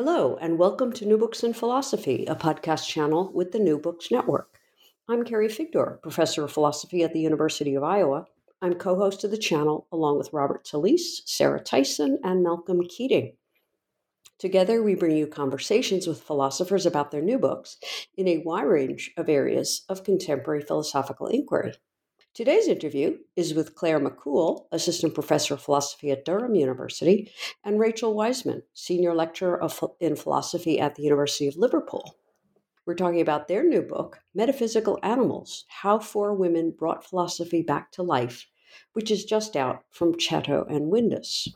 Hello, and welcome to New Books in Philosophy, a podcast channel with the New Books Network. I'm Carrie Figdor, professor of philosophy at the University of Iowa. I'm co host of the channel along with Robert Talisse, Sarah Tyson, and Malcolm Keating. Together, we bring you conversations with philosophers about their new books in a wide range of areas of contemporary philosophical inquiry. Today's interview is with Clare Mac Cumhaill, Assistant Professor of Philosophy at Durham University, and Rachael Wiseman, Senior Lecturer of, in Philosophy at the University of Liverpool. We're talking about their new book, Metaphysical Animals How Four Women Brought Philosophy Back to Life, which is just out from Chatto and Windus.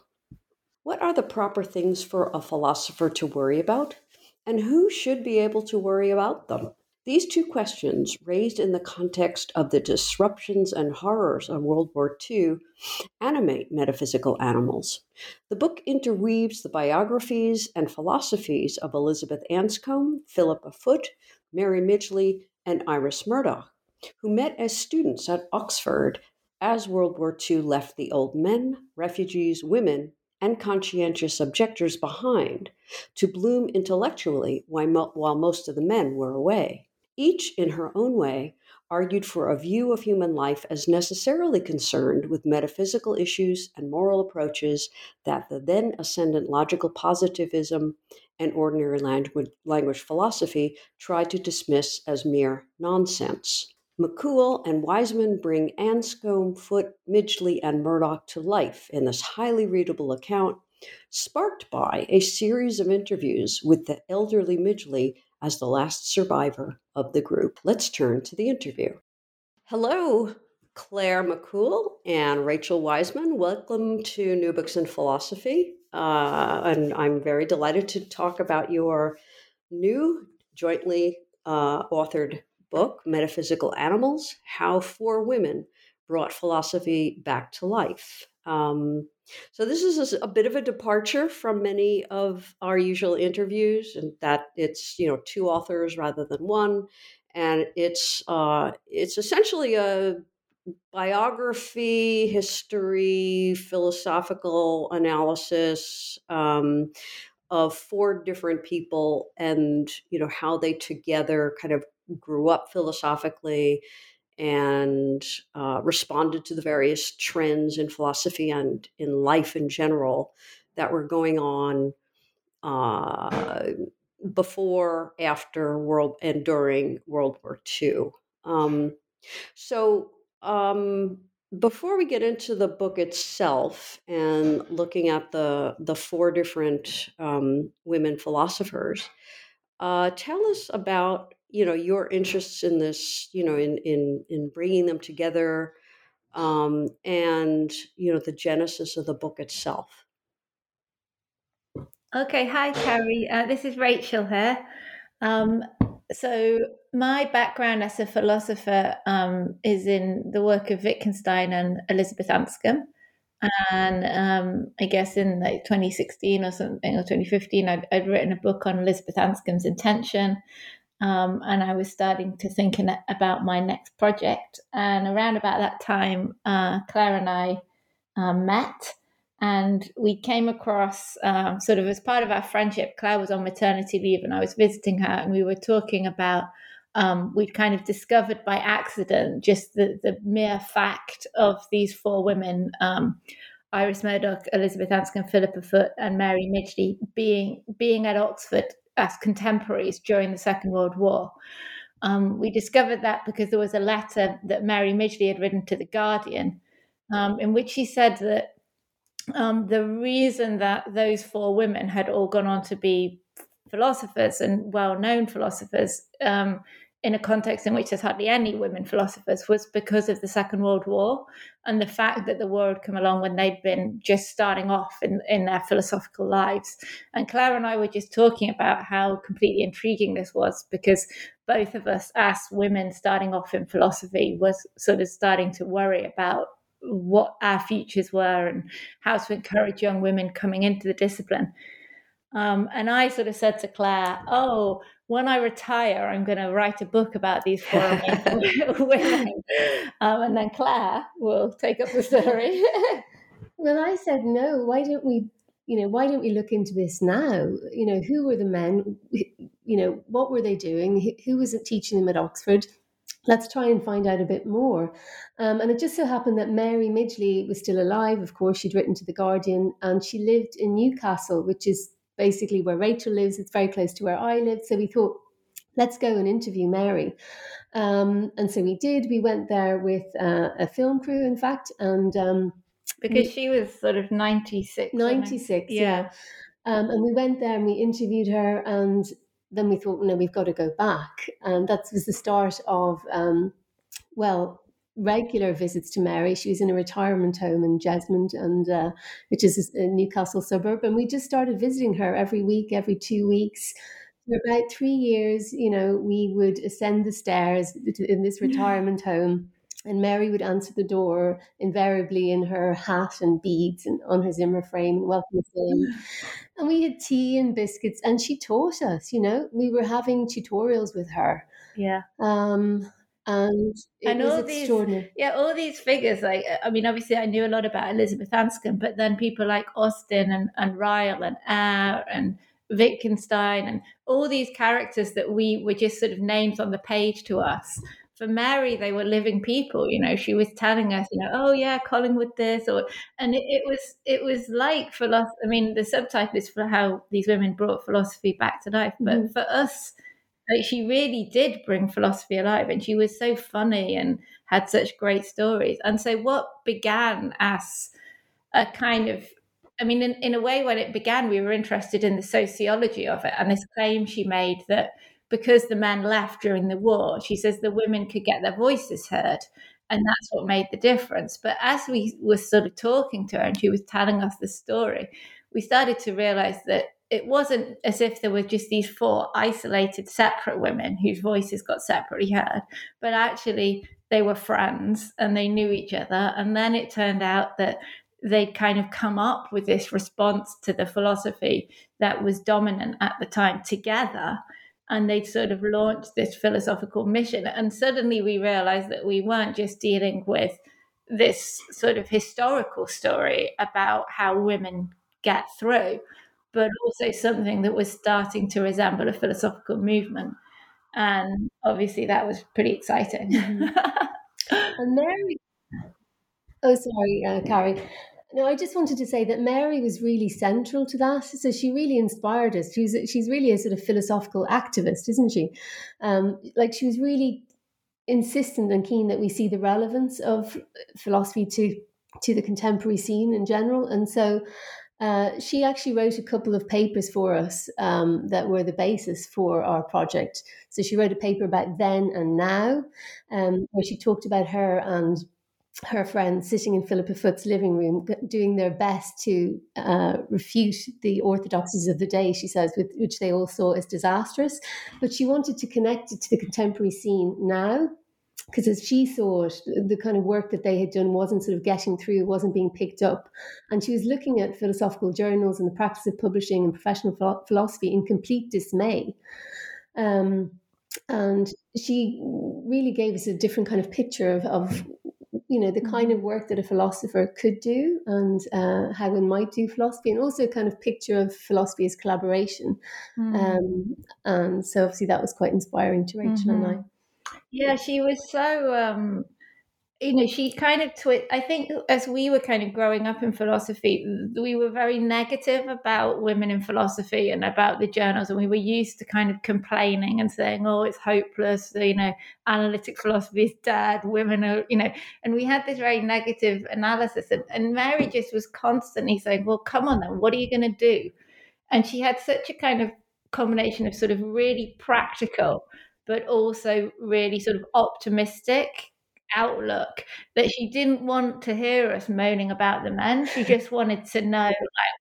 What are the proper things for a philosopher to worry about? And who should be able to worry about them? These two questions, raised in the context of the disruptions and horrors of World War II, animate metaphysical animals. The book interweaves the biographies and philosophies of Elizabeth Anscombe, Philippa Foot, Mary Midgley, and Iris Murdoch, who met as students at Oxford as World War II left the old men, refugees, women, and conscientious objectors behind to bloom intellectually while most of the men were away. Each, in her own way, argued for a view of human life as necessarily concerned with metaphysical issues and moral approaches that the then ascendant logical positivism and ordinary language, language philosophy tried to dismiss as mere nonsense. Mac Cumhaill and Wiseman bring Anscombe, Foot, Midgley, and Murdoch to life in this highly readable account, sparked by a series of interviews with the elderly Midgley as the last survivor of the group. Let's turn to the interview. Hello, Clare Mac Cumhaill and Rachael Wiseman. Welcome to New Books in Philosophy. Uh, and I'm very delighted to talk about your new jointly uh, authored book, Metaphysical Animals How Four Women Brought Philosophy Back to Life. Um, so this is a, bit of a departure from many of our usual interviews, and that it's you know two authors rather than one, and it's uh, it's essentially a biography, history, philosophical analysis um, of four different people, and you know how they together kind of grew up philosophically and uh, responded to the various trends in philosophy and in life in general that were going on uh, before, after World and during World War II. Um, so, um, before we get into the book itself and looking at the the four different um, women philosophers, uh, tell us about you know your interests in this you know in in in bringing them together um, and you know the genesis of the book itself. Okay hi carrie. Uh, this is rachael here. Um, so my background as a philosopher um, is in the work of wittgenstein and elizabeth anscombe. And um, I guess in like 2016 or something, or 2015, I'd, I'd, written a book on Elizabeth Anscombe's intention, um, and I was starting to think about my next project. And around about that time, uh, Clare and I um, met, and we came across um, sort of as part of our friendship. Clare was on maternity leave, and I was visiting her, and we were talking about. Um, we'd kind of discovered by accident just the, the mere fact of these four women um, Iris Murdoch, Elizabeth Anscombe, Philippa Foot, and Mary Midgley being being at Oxford as contemporaries during the Second World War. Um, we discovered that because there was a letter that Mary Midgley had written to The Guardian, um, in which she said that um, the reason that those four women had all gone on to be philosophers and well known philosophers um, in a context in which there's hardly any women philosophers was because of the Second World War and the fact that the war had come along when they'd been just starting off in, in their philosophical lives. And Clare and I were just talking about how completely intriguing this was because both of us, as women starting off in philosophy, was sort of starting to worry about what our futures were and how to encourage young women coming into the discipline. Um, and I sort of said to Clare, "Oh, when I retire, I'm going to write a book about these four women." Um, and then Clare will take up the story. well, I said, "No. Why don't we? You know, why don't we look into this now? You know, who were the men? You know, what were they doing? Who was it teaching them at Oxford?" let's try and find out a bit more. Um, and it just so happened that Mary Midgley was still alive, of course, she'd written to The Guardian, and she lived in Newcastle, which is basically where Rachael lives. It's very close to where I live. So we thought, let's go and interview Mary. Um, and so we did. We went there with uh, a film crew, in fact, and um, because she was sort of 96. 96, yeah. yeah. Um, and we went there and we interviewed her, and then we thought, no, we've got to go back. And that was the start of, um, well, regular visits to Mary. She was in a retirement home in Jesmond, and uh, which is a Newcastle suburb. And we just started visiting her every week, every two weeks. For about three years, you know, we would ascend the stairs in this retirement home and Mary would answer the door invariably in her hat and beads and on her Zimmer frame and welcome us in. And we had tea and biscuits, and she taught us. You know, we were having tutorials with her. Yeah. Um, and and all these yeah all these figures like i mean obviously i knew a lot about elizabeth anscombe but then people like austin and, and ryle and ayer and wittgenstein and all these characters that we were just sort of names on the page to us for Mary, they were living people. You know, she was telling us, you know, oh yeah, Collingwood this, or and it, it was it was like philosophy. I mean, the subtitle is for how these women brought philosophy back to life, but mm-hmm. for us, like she really did bring philosophy alive, and she was so funny and had such great stories. And so, what began as a kind of I mean, in, in a way, when it began, we were interested in the sociology of it and this claim she made that because the men left during the war, she says the women could get their voices heard. And that's what made the difference. But as we were sort of talking to her and she was telling us the story, we started to realize that it wasn't as if there were just these four isolated, separate women whose voices got separately heard, but actually they were friends and they knew each other. And then it turned out that they'd kind of come up with this response to the philosophy that was dominant at the time together and they'd sort of launched this philosophical mission. And suddenly we realized that we weren't just dealing with this sort of historical story about how women get through, but also something that was starting to resemble a philosophical movement. And obviously that was pretty exciting. Mm-hmm. and Mary, oh, sorry, uh, Carrie. No, I just wanted to say that Mary was really central to that. So she really inspired us. She's she's really a sort of philosophical activist, isn't she? Um, like she was really insistent and keen that we see the relevance of philosophy to to the contemporary scene in general. And so uh, she actually wrote a couple of papers for us um, that were the basis for our project. So she wrote a paper about then and now, um, where she talked about her and her friends sitting in Philippa Foot's living room, doing their best to uh, refute the orthodoxies of the day, she says, with, which they all saw as disastrous. But she wanted to connect it to the contemporary scene now, because as she saw it, the kind of work that they had done wasn't sort of getting through, wasn't being picked up. And she was looking at philosophical journals and the practice of publishing and professional philosophy in complete dismay. Um, and she really gave us a different kind of picture of, of you know the kind mm-hmm. of work that a philosopher could do and uh, how one might do philosophy and also kind of picture of philosophy as collaboration mm. um, and so obviously that was quite inspiring to rachael mm-hmm. and i yeah she was so um, you know, she kind of twit. I think as we were kind of growing up in philosophy, we were very negative about women in philosophy and about the journals, and we were used to kind of complaining and saying, "Oh, it's hopeless." You know, analytic philosophy is dead. Women are, you know, and we had this very negative analysis. And, and Mary just was constantly saying, "Well, come on, then, what are you going to do?" And she had such a kind of combination of sort of really practical, but also really sort of optimistic outlook that she didn't want to hear us moaning about the men. She just wanted to know, like,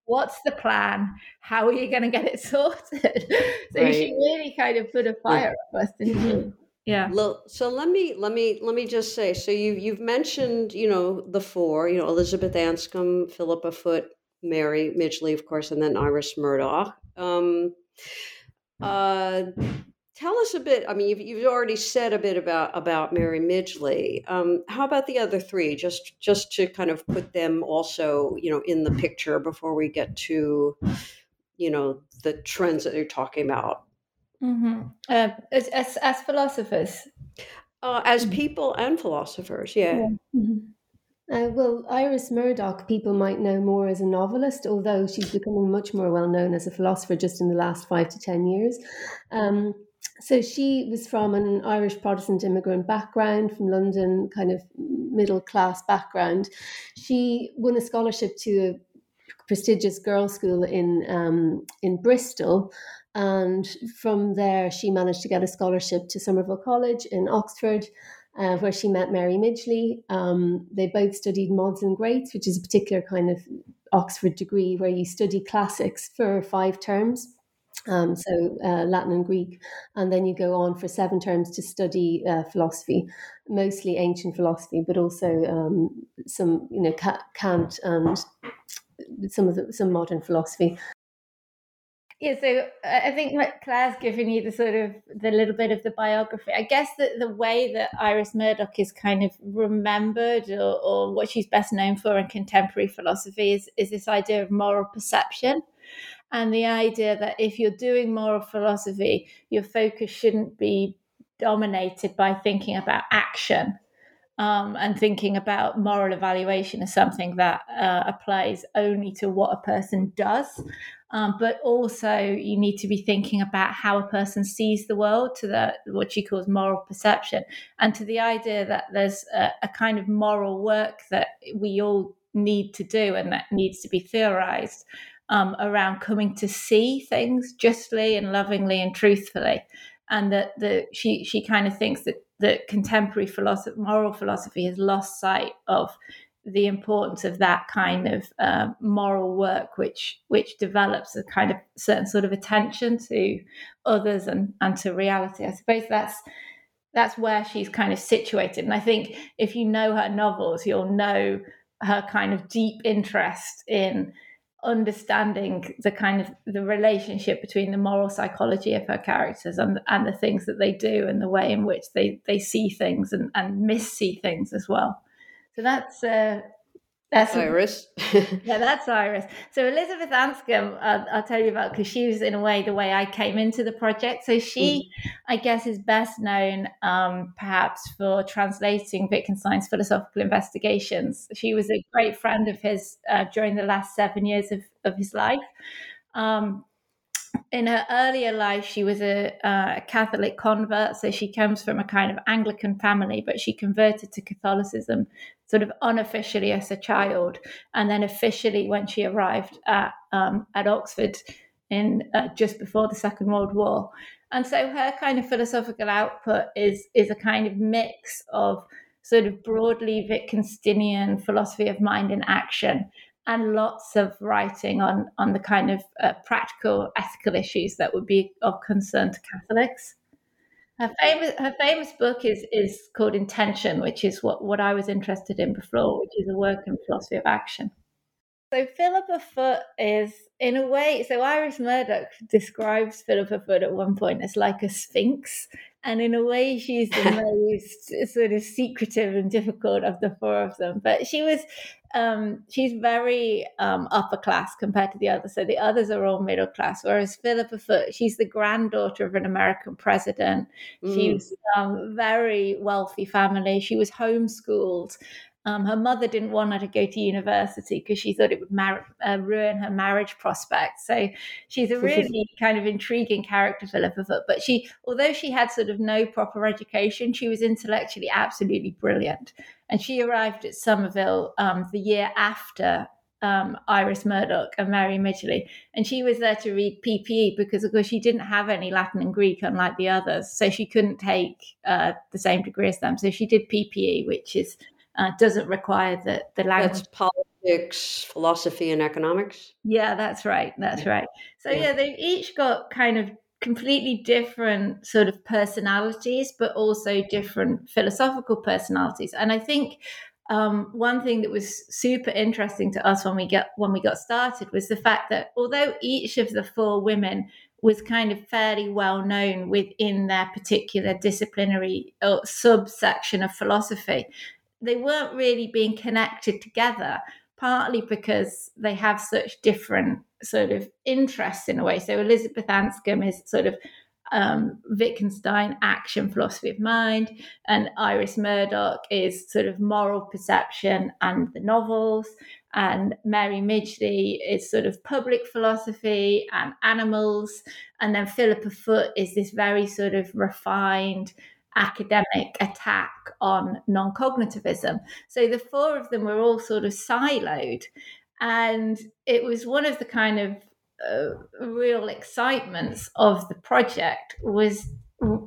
what's the plan? How are you going to get it sorted? so right. she really kind of put a fire yeah. up us, didn't she? Yeah. So let me let me let me just say. So you you've mentioned you know the four. You know Elizabeth Anscombe, Philippa Foot, Mary Midgley, of course, and then Iris Murdoch. Um, uh, tell us a bit. I mean, you've, you've already said a bit about about Mary Midgley. Um, how about the other three? Just just to kind of put them also, you know, in the picture before we get to, you know, the trends that you're talking about. Mm-hmm. Uh, as, as, as philosophers, uh, as mm-hmm. people and philosophers, yeah. yeah. Mm-hmm. Uh, well, Iris Murdoch, people might know more as a novelist, although she's becoming much more well known as a philosopher just in the last five to ten years. Um, so she was from an Irish Protestant immigrant background from London, kind of middle class background. She won a scholarship to a prestigious girls' school in um, in Bristol, and from there she managed to get a scholarship to Somerville College in Oxford. Uh, where she met Mary Midgley. Um, they both studied Mods and Greats, which is a particular kind of Oxford degree where you study classics for five terms. Um, so uh, Latin and Greek, and then you go on for seven terms to study uh, philosophy, mostly ancient philosophy, but also um, some, you know, Kant and some of the, some modern philosophy. Yeah, so I think Clare's given you the sort of the little bit of the biography. I guess that the way that Iris Murdoch is kind of remembered, or, or what she's best known for in contemporary philosophy, is is this idea of moral perception and the idea that if you're doing moral philosophy, your focus shouldn't be dominated by thinking about action um, and thinking about moral evaluation as something that uh, applies only to what a person does. Um, but also, you need to be thinking about how a person sees the world, to the what she calls moral perception, and to the idea that there's a, a kind of moral work that we all need to do and that needs to be theorized um, around coming to see things justly and lovingly and truthfully, and that the she she kind of thinks that that contemporary philosophy, moral philosophy, has lost sight of the importance of that kind of uh, moral work, which which develops a kind of certain sort of attention to others and and to reality. I suppose that's that's where she's kind of situated. And I think if you know her novels, you'll know her kind of deep interest in understanding the kind of the relationship between the moral psychology of her characters and and the things that they do and the way in which they they see things and and miss see things as well. So that's uh that's Iris. yeah, that's Iris. So Elizabeth Anscombe, I'll, I'll tell you about because she was in a way the way I came into the project. So she, mm. I guess, is best known um, perhaps for translating Wittgenstein's philosophical investigations. She was a great friend of his uh, during the last seven years of, of his life. Um, in her earlier life, she was a, a, Catholic convert, so she comes from a kind of Anglican family, but she converted to Catholicism sort of unofficially as a child, and then officially when she arrived at um, at Oxford in uh, just before the Second World War. And so her kind of philosophical output is is a kind of mix of sort of broadly Wittgensteinian philosophy of mind and action and lots of writing on on the kind of uh, practical ethical issues that would be of concern to Catholics. Her famous her famous book is is called Intention, which is what what I was interested in before, which is a work in philosophy of action. So Philippa Foot is, in a way, so Iris Murdoch describes Philippa Foot at one point as like a sphinx. And in a way, she's the most sort of secretive and difficult of the four of them. But she was, um, she's very um, upper class compared to the others. So the others are all middle class, whereas Philippa Foot, she's the granddaughter of an American president. Mm. She was um, very wealthy family. She was homeschooled. Um, her mother didn't want her to go to university because she thought it would mar- uh, ruin her marriage prospects. So she's a really kind of intriguing character, Philippa Foot. But she, although she had sort of no proper education, she was intellectually absolutely brilliant. And she arrived at Somerville um, the year after um, Iris Murdoch and Mary Midgley. And she was there to read PPE because, of course, she didn't have any Latin and Greek, unlike the others. So she couldn't take uh, the same degree as them. So she did PPE, which is uh, doesn't require the, the language. That's politics, philosophy, and economics. Yeah, that's right. That's right. So, yeah. yeah, they've each got kind of completely different sort of personalities, but also different philosophical personalities. And I think um, one thing that was super interesting to us when we get when we got started was the fact that although each of the four women was kind of fairly well known within their particular disciplinary uh, subsection of philosophy, they weren't really being connected together partly because they have such different sort of interests in a way. So elizabeth anscombe is sort of um, Wittgenstein action philosophy of mind, and Iris Murdoch is sort of moral perception and the novels, and Mary Midgley is sort of public philosophy and animals, and then Philippa Foot is this very sort of refined academic attack on non cognitivism. So the four of them were all sort of siloed. And it was one of the kind of uh, real excitements of the project was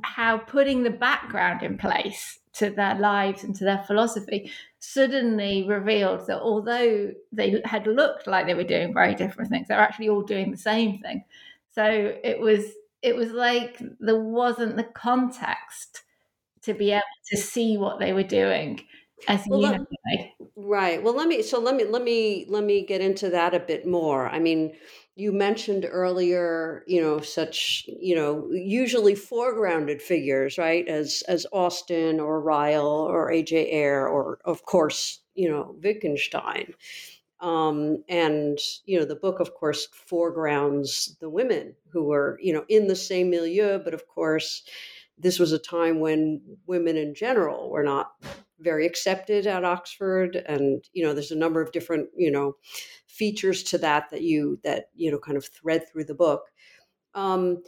how putting the background in place to their lives and to their philosophy suddenly revealed that although they had looked like they were doing very different things, they're actually all doing the same thing. So it was it was like there wasn't the context to be able to see what they were doing as well, unified. right. Well, let me so let me let me let me get into that a bit more. I mean, you mentioned earlier, you know, such you know usually foregrounded figures, right, as as Austin or Ryle or A.J. Ayer or of course you know Wittgenstein. Um, and you know the book of course foregrounds the women who were you know in the same milieu but of course this was a time when women in general were not very accepted at Oxford, and you know, there's a number of different you know features to that that you that you know kind of thread through the book. Um,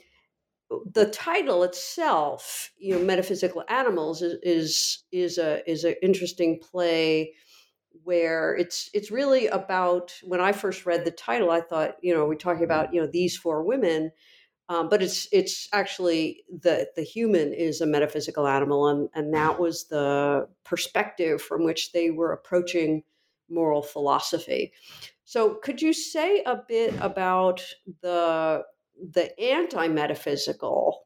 the title itself, you know, metaphysical animals, is is, is a is an interesting play where it's it's really about when I first read the title, I thought, you know, we're talking about you know these four women, um, but it's it's actually the the human is a metaphysical animal, and and that was the perspective from which they were approaching moral philosophy. So, could you say a bit about the the anti metaphysical,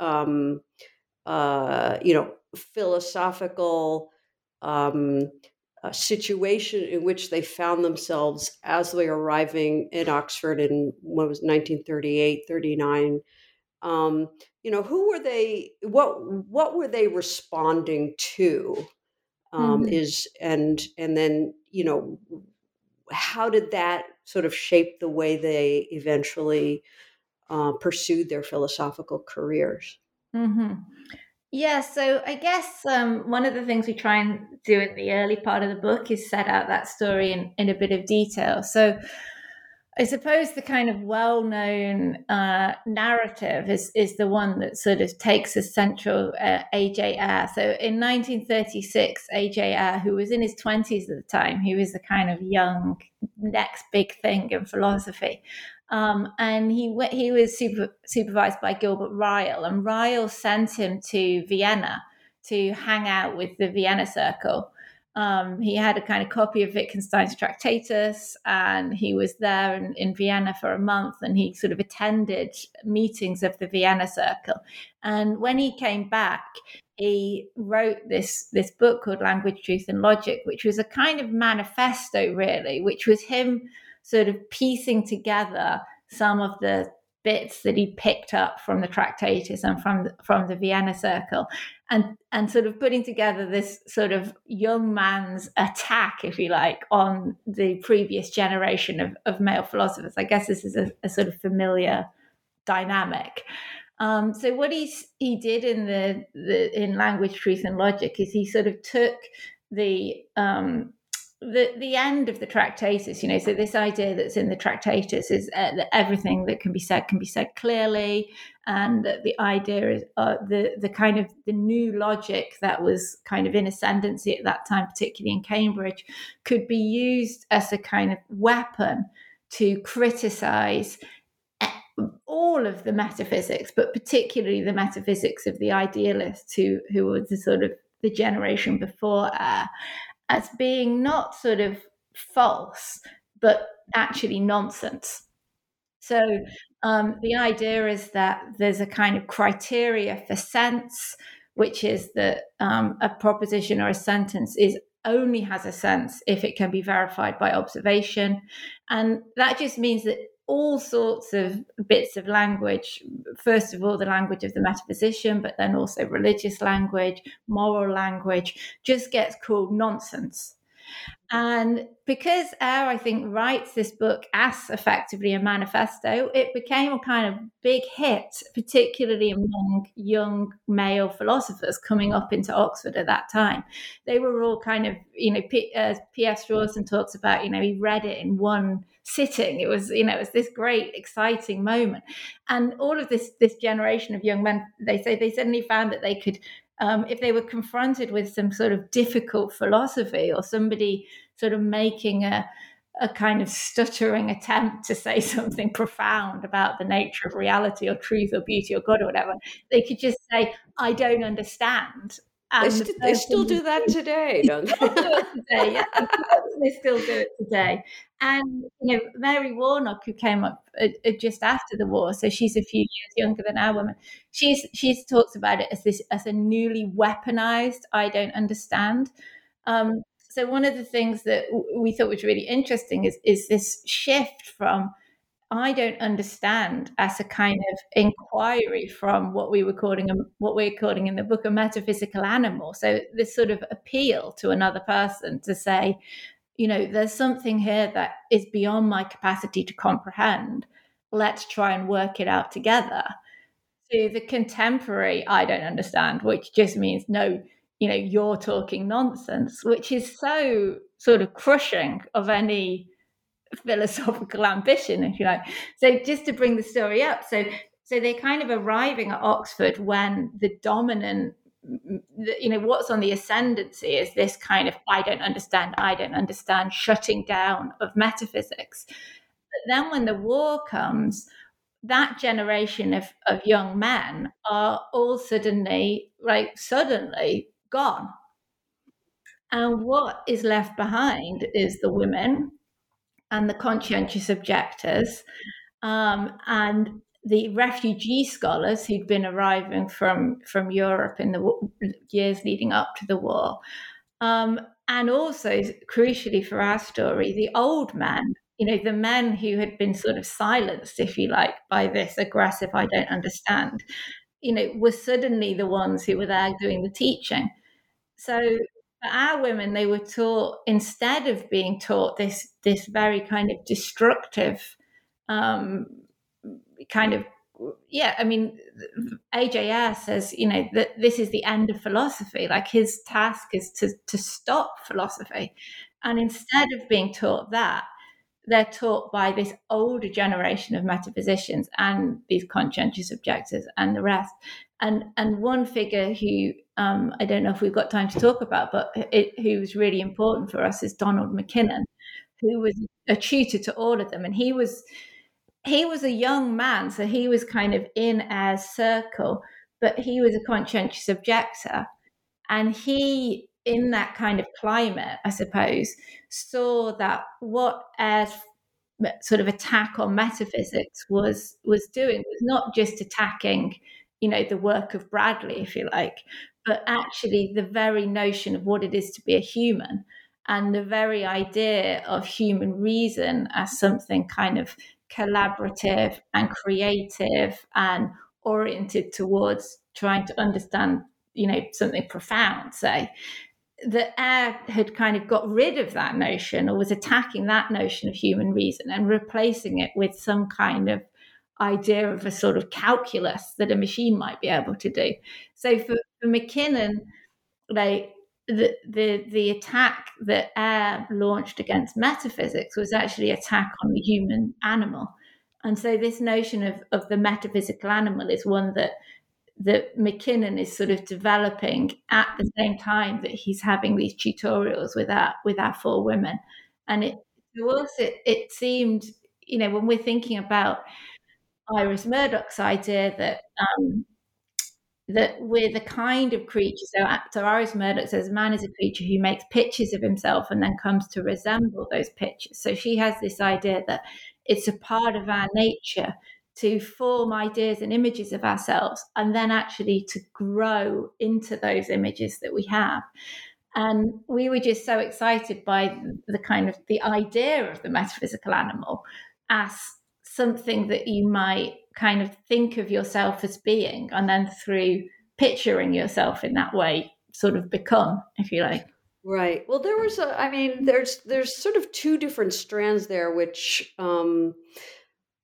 um, uh, you know, philosophical um, uh, situation in which they found themselves as they were arriving in Oxford in what was 1938, 39. Um, you know, who were they? What what were they responding to? Um, mm-hmm. Is and and then you know, how did that sort of shape the way they eventually uh, pursued their philosophical careers? Mm-hmm. Yeah, so I guess um, one of the things we try and do in the early part of the book is set out that story in, in a bit of detail. So I suppose the kind of well known uh, narrative is, is the one that sort of takes as central uh, A.J. Ayer. So in 1936, A.J. Ayer, who was in his 20s at the time, he was the kind of young next big thing in philosophy. Um, and he he was super, supervised by Gilbert Ryle, and Ryle sent him to Vienna to hang out with the Vienna Circle. Um, he had a kind of copy of Wittgenstein's Tractatus, and he was there in, in, Vienna for a month, and he sort of attended meetings of the Vienna Circle. And when he came back, he wrote this this book called Language, Truth, and Logic, which was a kind of manifesto, really, which was him sort of piecing together some of the bits that he picked up from the Tractatus and from the, from the Vienna Circle, and and sort of putting together this sort of young man's attack, if you like, on the previous generation of, of male philosophers. I guess this is a, a sort of familiar dynamic. Um, so what he he did in the, the in language, truth, and logic is he sort of took the um, the the end of the Tractatus. You know, so this idea that's in the Tractatus is uh, that everything that can be said can be said clearly, and that the idea is uh, the the kind of the new logic that was kind of in ascendancy at that time, particularly in Cambridge, could be used as a kind of weapon to criticize all of the metaphysics, but particularly the metaphysics of the idealists who who were the sort of the generation before uh, as being not sort of false, but actually nonsense. So um, the idea is that there's a kind of criteria for sense, which is that um, a proposition or a sentence is only has a sense if it can be verified by observation, and that just means that all sorts of bits of language. First of all, the language of the metaphysician, but then also religious language, moral language, just gets called nonsense. And because Ayer, I think, writes this book as effectively a manifesto, it became a kind of big hit, particularly among young male philosophers coming up into Oxford at that time. They were all kind of, you know, P- uh, P.F. Strawson talks about, you know, he read it in one sitting. It was, you know, it was this great, exciting moment. And all of this this generation of young men, they say they suddenly found that they could um, if they were confronted with some sort of difficult philosophy or somebody sort of making a a kind of stuttering attempt to say something profound about the nature of reality or truth or beauty or God or whatever, they could just say, I don't understand. They, st- they, still do that today, don't they? Still do it today, yeah. they still do it today. And you know, Mary Warnock, who came up uh, uh, just after the war, so she's a few years younger than our woman. She's she's talks about it as this as a newly weaponized. I don't understand. Um, so one of the things that we thought was really interesting is is this shift from I don't understand as a kind of inquiry from what we were calling what we're calling in the book a metaphysical animal. So this sort of appeal to another person to say, you know, there's something here that is beyond my capacity to comprehend. Let's try and work it out together. To the contemporary, I don't understand, which just means no, you know, you're talking nonsense, which is so sort of crushing of any philosophical ambition, if you like. So just to bring the story up, so so they're kind of arriving at Oxford when the dominant you know what's on the ascendancy is this kind of i don't understand i don't understand shutting down of metaphysics but then when the war comes that generation of, of young men are all suddenly like suddenly gone and what is left behind is the women and the conscientious objectors, um, and the refugee scholars who'd been arriving from, from Europe in the years leading up to the war. Um, and also, crucially for our story, the old men, you know, the men who had been sort of silenced, if you like, by this aggressive, I don't understand, you know, were suddenly the ones who were there doing the teaching. So for our women, they were taught instead of being taught this this very kind of destructive um, kind of yeah. I mean, A.J. Ayer says you know that this is the end of philosophy. Like his task is to to stop philosophy, and instead of being taught that, they're taught by this older generation of metaphysicians and these conscientious objectors and the rest. And and one figure who um, I don't know if we've got time to talk about, but it, who was really important for us is Donald Mackinnon, who was a tutor to all of them, and he was he was a young man, so he was kind of in Ayer's circle, but he was a conscientious objector, and he in that kind of climate, I suppose, saw that what Ayer's sort of attack on metaphysics was was doing was not just attacking, you know, the work of Bradley, if you like, but actually the very notion of what it is to be a human and the very idea of human reason as something kind of collaborative and creative and oriented towards trying to understand you know something profound say that Ayer had kind of got rid of that notion or was attacking that notion of human reason and replacing it with some kind of idea of a sort of calculus that a machine might be able to do. So for, for Mackinnon, like the, the the attack that Ayer launched against metaphysics was actually attack on the human animal. And so this notion of, of the metaphysical animal is one that that Mackinnon is sort of developing at the same time that he's having these tutorials with our with our four women. And it to us it, it seemed, you know, when we're thinking about Iris Murdoch's idea that um, that we're the kind of creature. So, so Iris Murdoch says man is a creature who makes pictures of himself and then comes to resemble those pictures. So she has this idea that it's a part of our nature to form ideas and images of ourselves and then actually to grow into those images that we have and we were just so excited by the kind of the idea of the metaphysical animal as something that you might kind of think of yourself as being and then through picturing yourself in that way sort of become if you like right well there was a i mean there's there's sort of two different strands there which um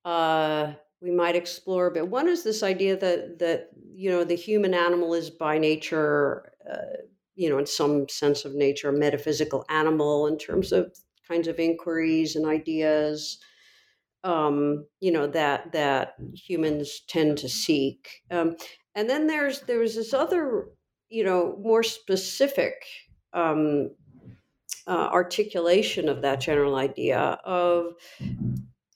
uh we might explore But. One is this idea that that you know the human animal is by nature, uh, you know, in some sense of nature, a metaphysical animal in terms of kinds of inquiries and ideas. Um, you know that that humans tend to seek, um, and then there's there's this other, you know, more specific um, uh, articulation of that general idea of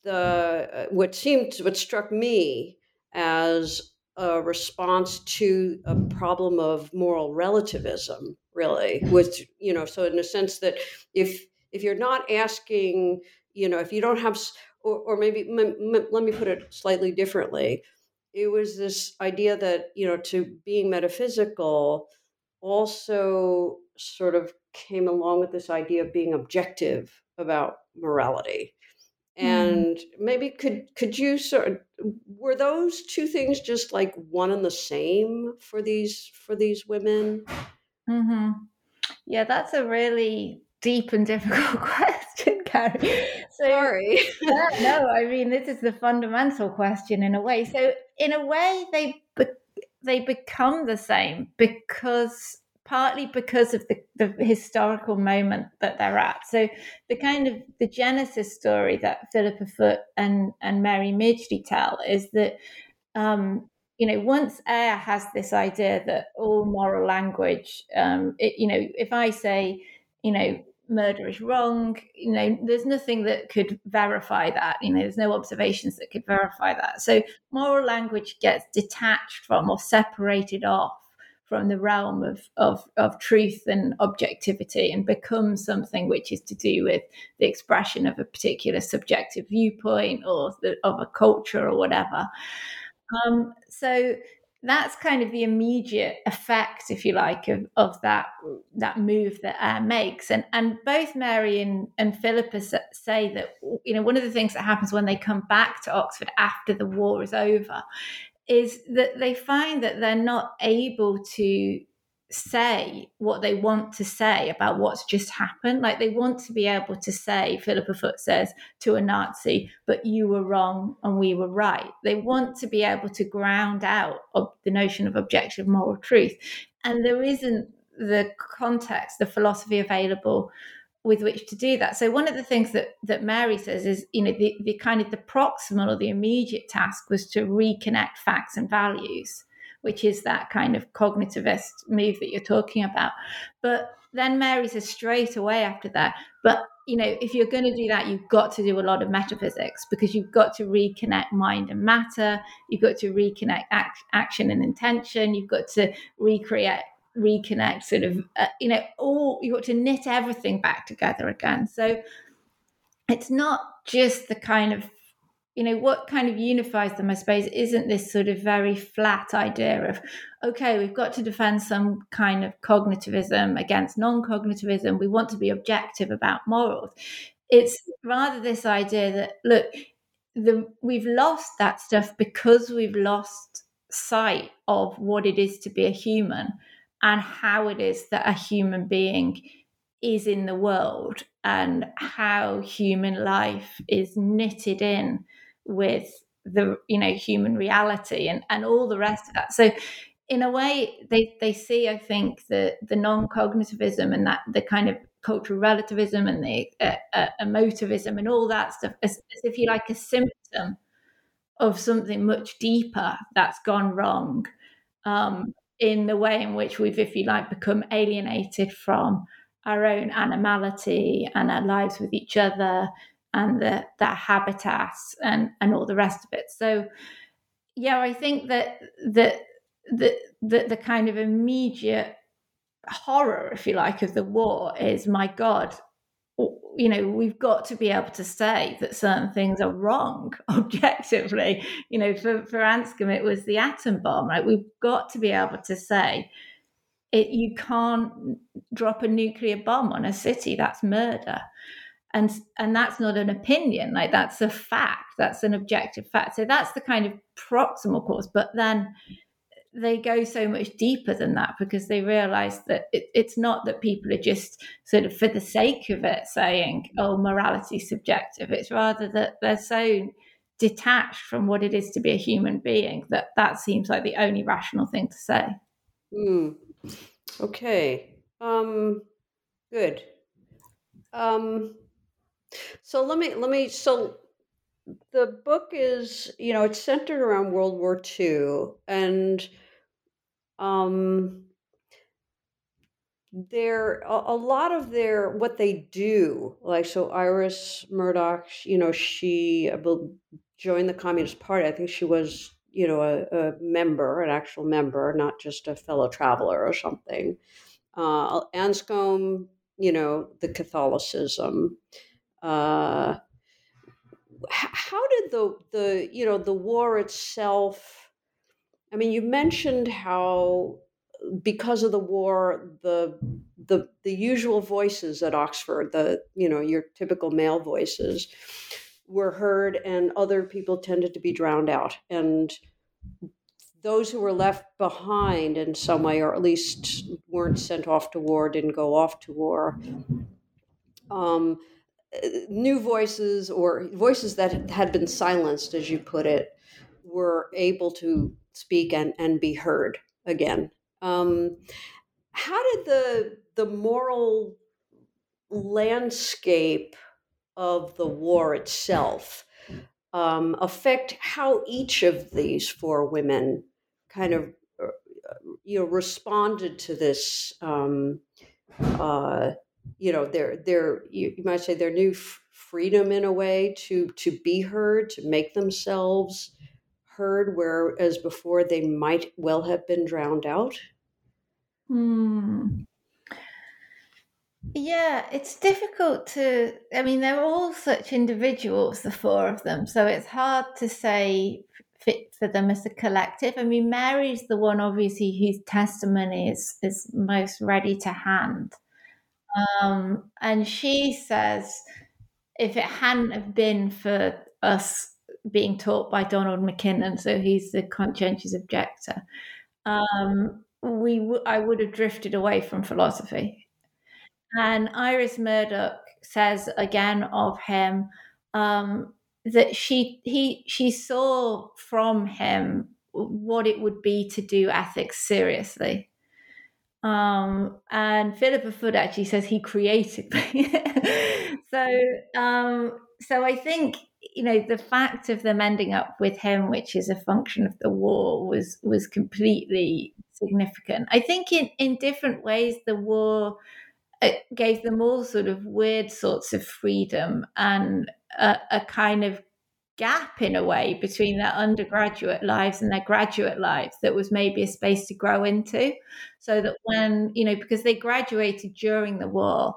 the uh, what seemed what struck me as a response to a problem of moral relativism really with you know so in a sense that if if you're not asking you know if you don't have or, or maybe m- m- let me put it slightly differently it was this idea that you know to being metaphysical also sort of came along with this idea of being objective about morality Mm-hmm. and mm. maybe could could you sort of, were those two things just like one and the same for these for these women mm-hmm. yeah that's a really deep and difficult question Carrie. So, sorry yeah, no i mean this is the fundamental question in a way so in a way they be- they become the same because partly because of the, the historical moment that they're at. So the kind of the genesis story that Philippa Foot and, and Mary Midgley tell is that um, you know, once Ayer has this idea that all moral language, um, it, you know, if I say, you know, murder is wrong, you know, there's nothing that could verify that. You know, there's no observations that could verify that. So moral language gets detached from or separated off from the realm of, of, of truth and objectivity and becomes something which is to do with the expression of a particular subjective viewpoint or the, of a culture or whatever. Um, so that's kind of the immediate effect, if you like, of, of that that move that Ayer makes. And and both Mary and, and Philippa say that you know one of the things that happens when they come back to Oxford after the war is over is that they find that they're not able to say what they want to say about what's just happened. Like they want to be able to say, Philippa Foot says to a Nazi, but you were wrong and we were right. They want to be able to ground out the notion of objective moral truth. And there isn't the context, the philosophy available with which to do that. So one of the things that that Mary says is, you know, the, the kind of the proximal or the immediate task was to reconnect facts and values, which is that kind of cognitivist move that you're talking about. But then Mary says straight away after that, but you know, if you're going to do that, you've got to do a lot of metaphysics because you've got to reconnect mind and matter. You've got to reconnect act, action and intention. You've got to recreate reconnect sort of uh, you know all you've got to knit everything back together again so it's not just the kind of you know what kind of unifies them i suppose isn't this sort of very flat idea of okay we've got to defend some kind of cognitivism against non-cognitivism. We want to be objective about morals. It's rather this idea that look the we've lost that stuff because we've lost sight of what it is to be a human and how it is that a human being is in the world and how human life is knitted in with the you know human reality and and all the rest of that. So in a way they they see i think the the non-cognitivism and that the kind of cultural relativism and the uh, uh, emotivism and all that stuff as, as if you like a symptom of something much deeper that's gone wrong um, in the way in which we've, if you like, become alienated from our own animality and our lives with each other and the, the habitats and, and all the rest of it. So, yeah, I think that the, the, the, the kind of immediate horror, if you like, of the war is my God, you know, we've got to be able to say that certain things are wrong objectively. You know, for, for Anscombe, it was the atom bomb, right? We've got to be able to say it, you can't drop a nuclear bomb on a city. That's murder. And, and that's not an opinion, like that's a fact, that's an objective fact. So that's the kind of proximal cause. But then they go so much deeper than that because they realize that it, it's not that people are just sort of for the sake of it saying oh morality subjective it's rather that they're so detached from what it is to be a human being that that seems like the only rational thing to say mm. okay um good um so let me let me so the book is, you know, it's centered around World War II, and um, there a, a lot of their what they do, like so, Iris Murdoch, you know, she joined the Communist Party. I think she was, you know, a, a member, an actual member, not just a fellow traveler or something. Uh, Anscombe, you know, the Catholicism. Uh, how did the the you know the war itself i mean you mentioned how because of the war the the the usual voices at oxford the you know your typical male voices were heard and other people tended to be drowned out. And those who were left behind in some way or at least weren't sent off to war didn't go off to war um, new voices or voices that had been silenced, as you put it, were able to speak and, and be heard again. Um, how did the the moral landscape of the war itself um, affect how each of these four women kind of uh, you know responded to this um, uh, you know their their you, might say their new f- freedom in a way to to be heard to make themselves heard whereas before they might well have been drowned out. Hmm. yeah it's difficult to i mean they're all such individuals the four of them so it's hard to say fit for them as a collective. I mean mary's the one obviously whose testimony is is most ready to hand um, and she says, if it hadn't have been for us being taught by Donald Mackinnon, so he's the conscientious objector, um, we w- I would have drifted away from philosophy. And Iris Murdoch says again of him um, that she he she saw from him what it would be to do ethics seriously um, and Philippa Foot actually says he created so, um, so I think you know the fact of them ending up with him, which is a function of the war, was was completely significant. I think in in different ways the war uh, gave them all sort of weird sorts of freedom and a, a kind of gap in a way between their undergraduate lives and their graduate lives that was maybe a space to grow into so that when you know because they graduated during the war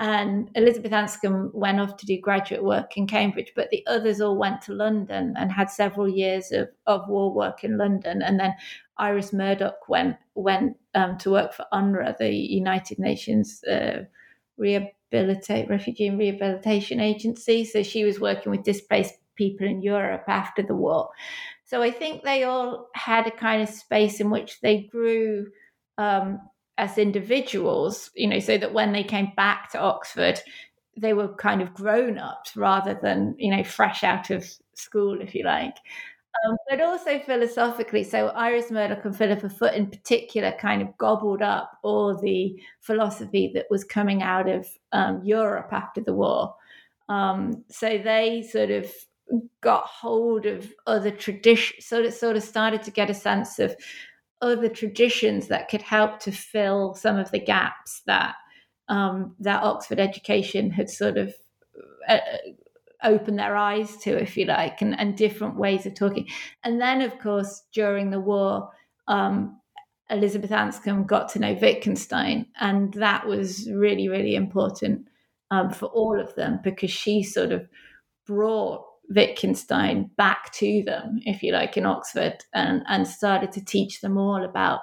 and Elizabeth Anscombe went off to do graduate work in Cambridge, but the others all went to London and had several years of, of war work in London. And then Iris Murdoch went went um, to work for UNRRA, the United Nations uh, Rehabilitate Refugee and Rehabilitation Agency. So she was working with displaced people in Europe after the war. So I think they all had a kind of space in which they grew um, as individuals, you know, so that when they came back to Oxford, they were kind of grown ups rather than, you know, fresh out of school, if you like. Um, but also philosophically, so Iris Murdoch and Philippa Foot in particular kind of gobbled up all the philosophy that was coming out of um, Europe after the war. Um, so they sort of got hold of other traditions, sort of sort of started to get a sense of other traditions that could help to fill some of the gaps that um, that Oxford education had sort of uh, opened their eyes to, if you like, and, and, different ways of talking. And then, of course, during the war, um, Elizabeth Anscombe got to know Wittgenstein, and that was really, really important um, for all of them because she sort of brought Wittgenstein back to them, if you like, in Oxford, and, and started to teach them all about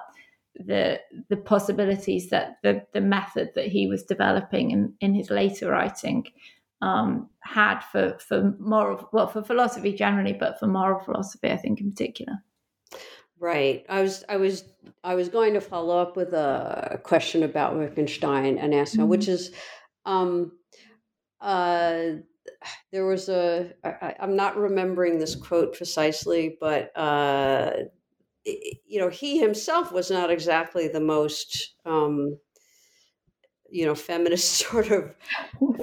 the the possibilities that the the method that he was developing in, in his later writing um, had for for moral well for philosophy generally, but for moral philosophy, I think in particular. Right. I was I was I was going to follow up with a question about Wittgenstein and ask mm-hmm. which is um, uh, there was a I, I'm not remembering this quote precisely, but uh, you know he himself was not exactly the most um, you know feminist sort of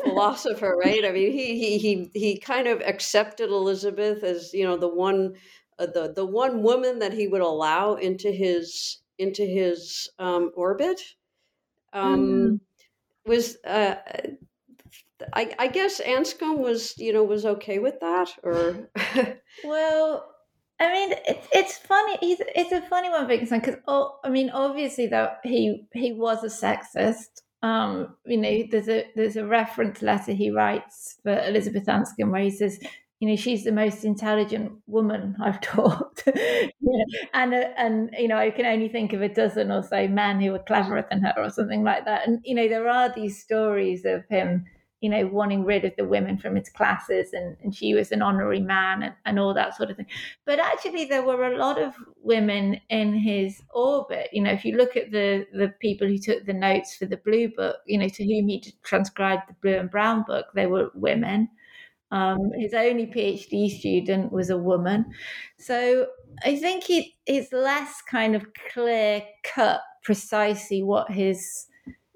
philosopher, right? I mean, he he he he kind of accepted Elizabeth as you know the one uh, the the one woman that he would allow into his into his um, orbit. Um, mm. Was uh, I, I guess Anscombe was, you know, was okay with that, or well, I mean, it's it's funny. He's it's a funny one, Wittgenstein, because oh, I mean, obviously that he he was a sexist. Um, you know, there's a there's a reference letter he writes for Elizabeth Anscombe where he says, you know, she's the most intelligent woman I've taught, and uh, and you know, I can only think of a dozen or so men who are cleverer than her, or something like that. And you know, there are these stories of him you know, wanting rid of the women from his classes and, and she was an honorary man and, and all that sort of thing. But actually there were a lot of women in his orbit. You know, if you look at the the people who took the notes for the blue book, you know, to whom he transcribed the blue and brown book, they were women. Um, his only PhD student was a woman. So I think it's less kind of clear cut precisely what his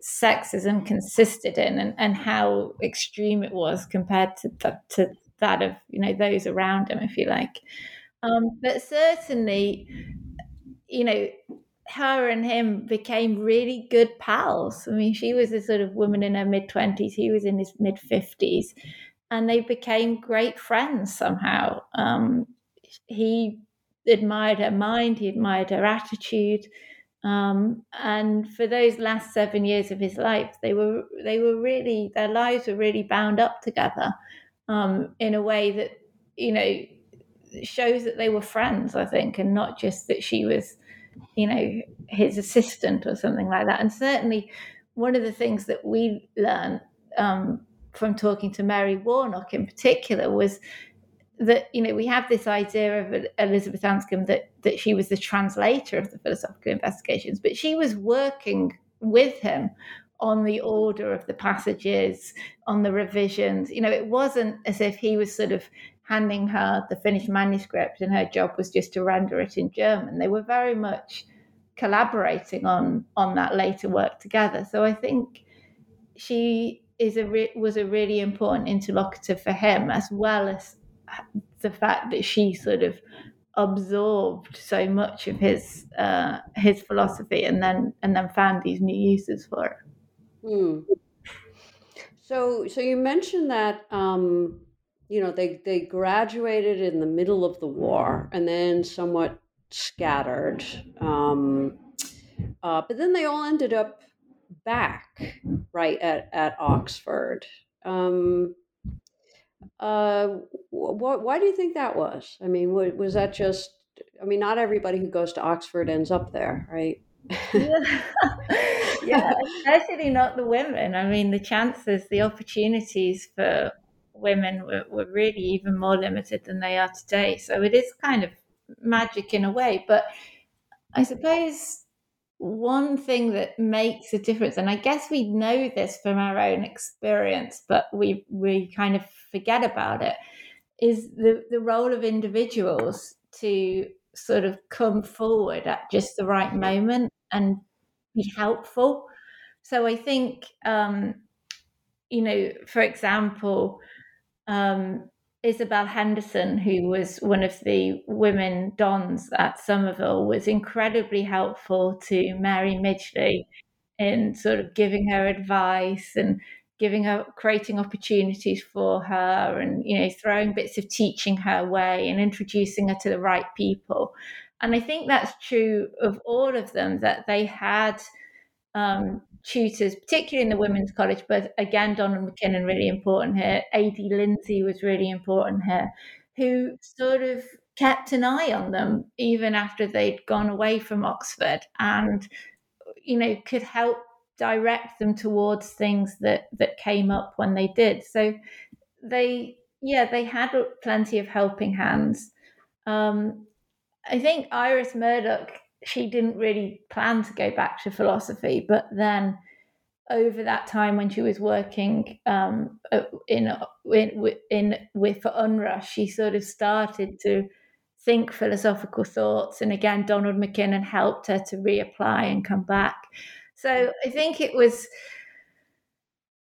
sexism consisted in and, and how extreme it was compared to, to that of you know those around him if you like. Um, but certainly you know her and him became really good pals. I mean she was a sort of woman in her mid 20s he was in his mid 50s and they became great friends somehow. Um, he admired her mind he admired her attitude um, and for those last seven years of his life, they were they were really their lives were really bound up together um, in a way that you know shows that they were friends. I think, and not just that she was, you know, his assistant or something like that. And certainly, one of the things that we learned um, from talking to Mary Warnock in particular was that you know we have this idea of Elizabeth Anscombe that that she was the translator of the philosophical investigations, but she was working with him on the order of the passages, on the revisions. You know, it wasn't as if he was sort of handing her the finished manuscript and her job was just to render it in German. They were very much collaborating on on that later work together. So I think she is a re- was a really important interlocutor for him as well as the fact that she sort of absorbed so much of his uh, his philosophy and then and then found these new uses for it. Hmm. So so you mentioned that um, you know, they, they graduated in the middle of the war and then somewhat scattered. Um, uh, but then they all ended up back, right, at, at Oxford. Um, uh, wh- why do you think that was? I mean, was that just, I mean, not everybody who goes to Oxford ends up there, right? yeah. yeah, especially not the women. I mean, the chances, the opportunities for women were, were really even more limited than they are today. So it is kind of magic in a way. But I suppose one thing that makes a difference, and I guess we know this from our own experience, but we we kind of forget about it, is the, the role of individuals to sort of come forward at just the right moment and be helpful. So I think, um, you know, for example, um, Isobel Henderson, who was one of the women dons at Somerville, was incredibly helpful to Mary Midgley in sort of giving her advice and giving her creating opportunities for her and you know throwing bits of teaching her way and introducing her to the right people. And i think that's true of all of them that they had um, tutors particularly in the women's college but again donald mackinnon really important here ad lindsay was really important here who sort of kept an eye on them even after they'd gone away from oxford and you know could help direct them towards things that that came up when they did. So they yeah they had plenty of helping hands. Um, I think Iris Murdoch she didn't really plan to go back to philosophy, but then over that time when she was working um, in, in, in with for UNRRA, she sort of started to think philosophical thoughts, and again, Donald Mackinnon helped her to reapply and come back. So I think it was,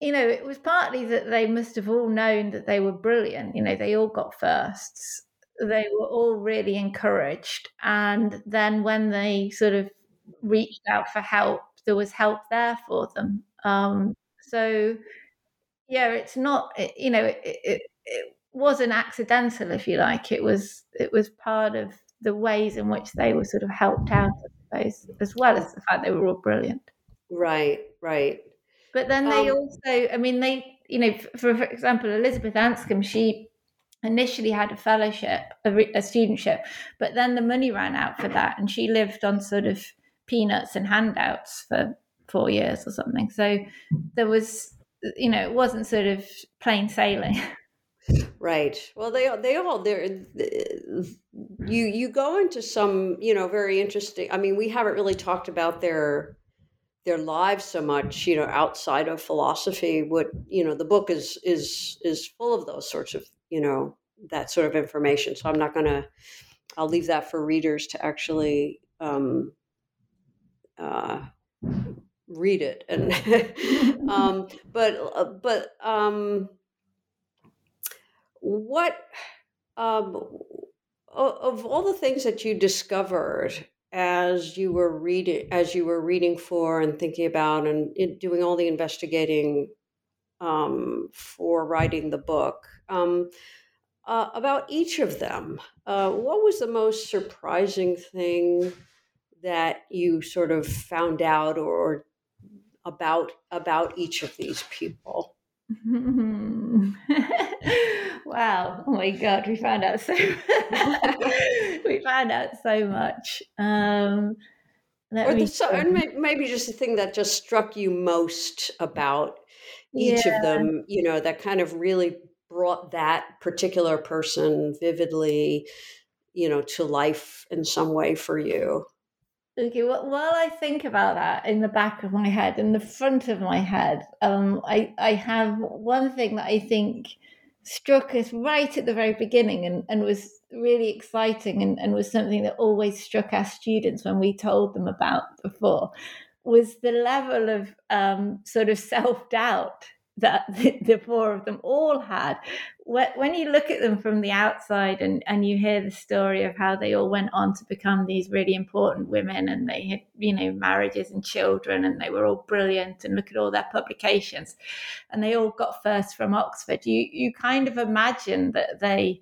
you know, it was partly that they must have all known that they were brilliant. You know, they all got firsts. They were all really encouraged. And then when they sort of reached out for help, there was help there for them. Um, so, yeah, it's not, you know, it, it, it wasn't accidental, if you like. It was, it was part of the ways in which they were sort of helped out, I suppose, as well as the fact they were all brilliant. Right, right. But then they um, also, I mean, they, you know, for, for example, Elizabeth Anscombe, she initially had a fellowship, a, a studentship, but then the money ran out for that, and she lived on sort of peanuts and handouts for four years or something. So there was, you know, it wasn't sort of plain sailing. Right. Well, they they all there. You you go into some you know very interesting. I mean, we haven't really talked about their their lives so much you know outside of philosophy what you know the book is is is full of those sorts of you know that sort of information. So i'm not going to i'll leave that for readers to actually um, uh, read it and um, but uh, but um, what um, of all the things that you discovered as you were reading as you were reading for and thinking about and doing all the investigating um, for writing the book um, uh, about each of them uh, what was the most surprising thing that you sort of found out or about about each of these people? Wow. Oh my god we found out so we found out so much. Um or the, so, and maybe just the thing that just struck you most about each yeah. of them you know that kind of really brought that particular person vividly you know to life in some way for you? Okay, well, while I think about that in the back of my head, in the front of my head, um, I, I have one thing that I think struck us right at the very beginning and, and was really exciting and, and was something that always struck our students when we told them about before was the level of um, sort of self doubt that the, four of them all had. When you look at them from the outside and, and you hear the story of how they all went on to become these really important women and they had, you know, marriages and children and they were all brilliant and look at all their publications and they all got first from Oxford, you, you kind of imagine that they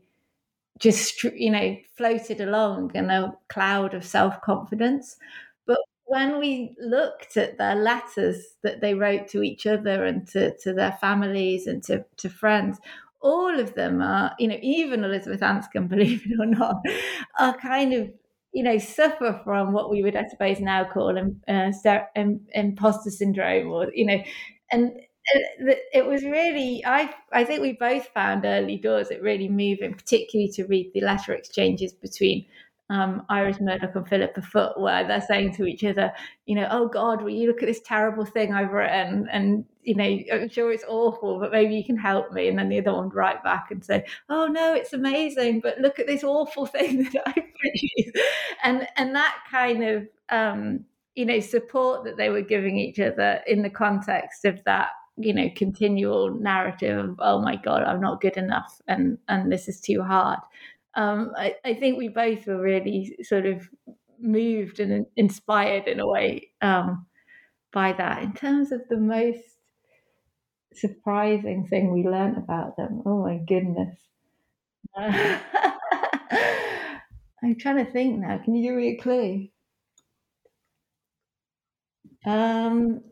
just, you know, floated along in a cloud of self confidence when we looked at their letters that they wrote to each other and to, to their families and to, to friends, all of them are, you know, even Elizabeth Anscombe, believe it or not, are kind of, you know, suffer from what we would, I suppose, now call uh, imposter syndrome, or you know, and it was really I I think we both found early doors it really moving, particularly to read the letter exchanges between um, Iris Murdoch and Philippa Foot, where they're saying to each other, you know, oh God, will you look at this terrible thing I've written? And, you know, I'm sure it's awful, but maybe you can help me. And then the other one would write back and say, oh no, it's amazing, but look at this awful thing that I've produced. And, and that kind of, um, you know, support that they were giving each other in the context of that you know continual narrative of oh my god i'm not good enough and and this is too hard um, I, I, think we both were really sort of moved and inspired in a way um, by that. In terms of the most surprising thing we learned about them, oh my goodness. Uh, I'm trying to think now. Can you give me a clue? Um,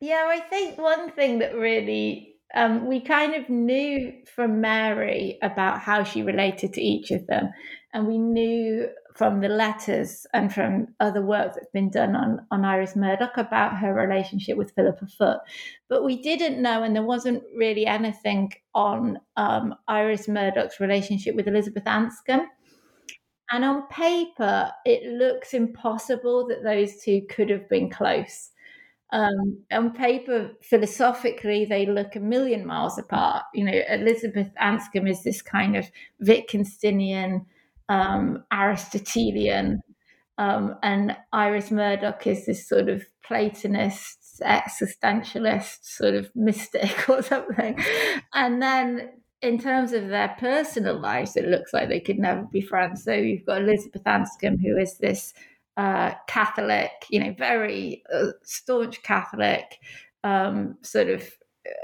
yeah, I think one thing that really um, we kind of knew from Mary about how she related to each of them. And we knew from the letters and from other work that's been done on, on Iris Murdoch about her relationship with Philippa Foot. But we didn't know, and there wasn't really anything on um, Iris Murdoch's relationship with Elizabeth Anscombe. And on paper, it looks impossible that those two could have been close. Um, on paper, philosophically, they look a million miles apart. You know, Elizabeth Anscombe is this kind of Wittgensteinian, um, Aristotelian, um, and Iris Murdoch is this sort of Platonist, existentialist, sort of mystic or something. And then in terms of their personal lives, it looks like they could never be friends. So you've got Elizabeth Anscombe, who is this uh, Catholic, you know, very uh, staunch Catholic, um, sort of.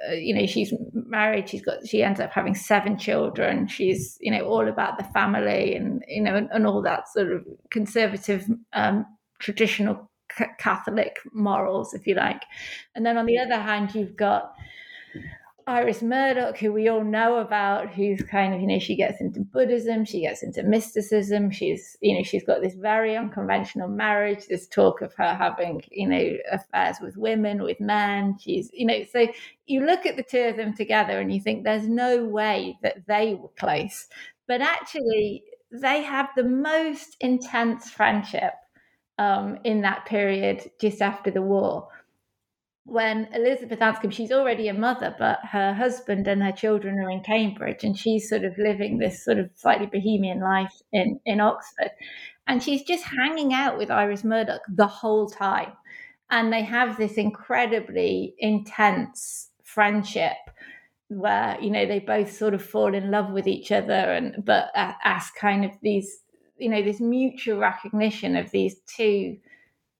Uh, you know, she's married. She's got. She ends up having seven children. She's, you know, all about the family and you know, and, and all that sort of conservative, um, traditional Catholic morals, if you like. And then on the other hand, you've got Iris Murdoch, who we all know about, who's kind of, you know, she gets into Buddhism, she gets into mysticism. She's, you know, she's got this very unconventional marriage, this talk of her having, you know, affairs with women, with men. She's, you know, so you look at the two of them together and you think there's no way that they were close. But actually, they have the most intense friendship um, in that period just after the war when Elizabeth Anscombe, she's already a mother, but her husband and her children are in Cambridge, and she's sort of living this sort of slightly bohemian life in, in Oxford. And she's just hanging out with Iris Murdoch the whole time. And they have this incredibly intense friendship where, you know, they both sort of fall in love with each other and but as kind of these, you know, this mutual recognition of these two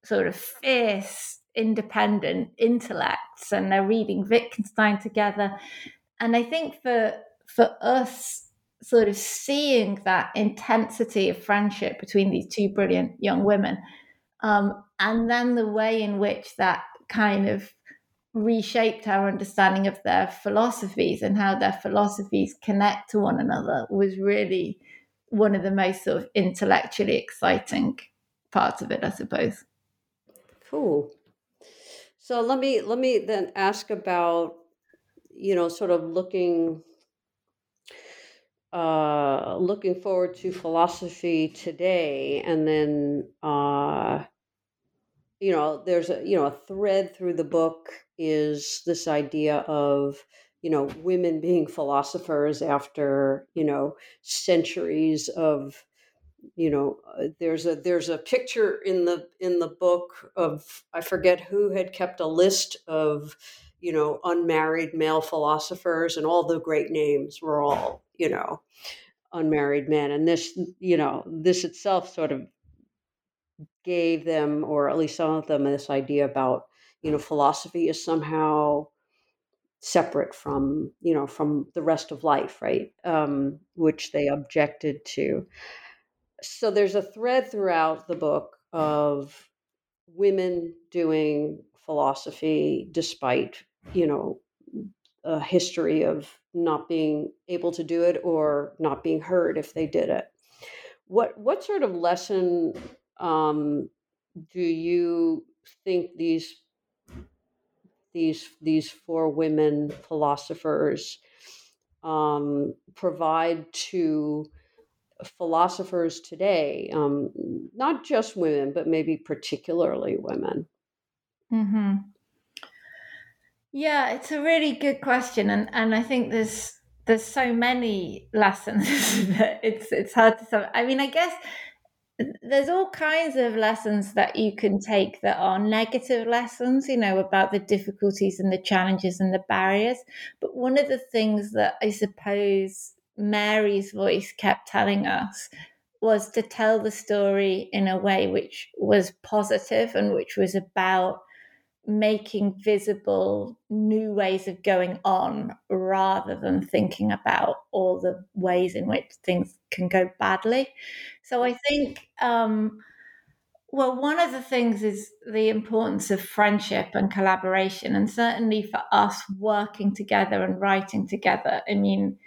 sort of fierce independent intellects and they're reading Wittgenstein together. And I think for for us, sort of seeing that intensity of friendship between these two brilliant young women, um, and then the way in which that kind of reshaped our understanding of their philosophies and how their philosophies connect to one another was really one of the most sort of intellectually exciting parts of it, I suppose. Cool. So let me let me then ask about you know sort of looking uh, looking forward to philosophy today, and then uh, you know there's a you know a thread through the book is this idea of you know women being philosophers after you know centuries of you know uh, there's a there's a picture in the in the book of i forget who had kept a list of you know, unmarried male philosophers, and all the great names were all, you know, unmarried men. And this, you know, this itself sort of gave them, or at least some of them, this idea about, you know, philosophy is somehow separate from, you know, from the rest of life, right? Um, which they objected to. So there's a thread throughout the book of women doing philosophy despite you know a history of not being able to do it or not being heard if they did it. What what sort of lesson um, do you think these these these four women philosophers um, provide to philosophers today um, not just women but maybe particularly women hmm Yeah, it's a really good question, and and I think there's there's so many lessons that it's it's hard to. Sum. I mean, I guess there's all kinds of lessons that you can take that are negative lessons, you know, about the difficulties and the challenges and the barriers. But one of the things that I suppose Mary's voice kept telling us was to tell the story in a way which was positive and which was about making visible new ways of going on rather than thinking about all the ways in which things can go badly. So I think, um, well, one of the things is the importance of friendship and collaboration, and certainly for us working together and writing together. I mean,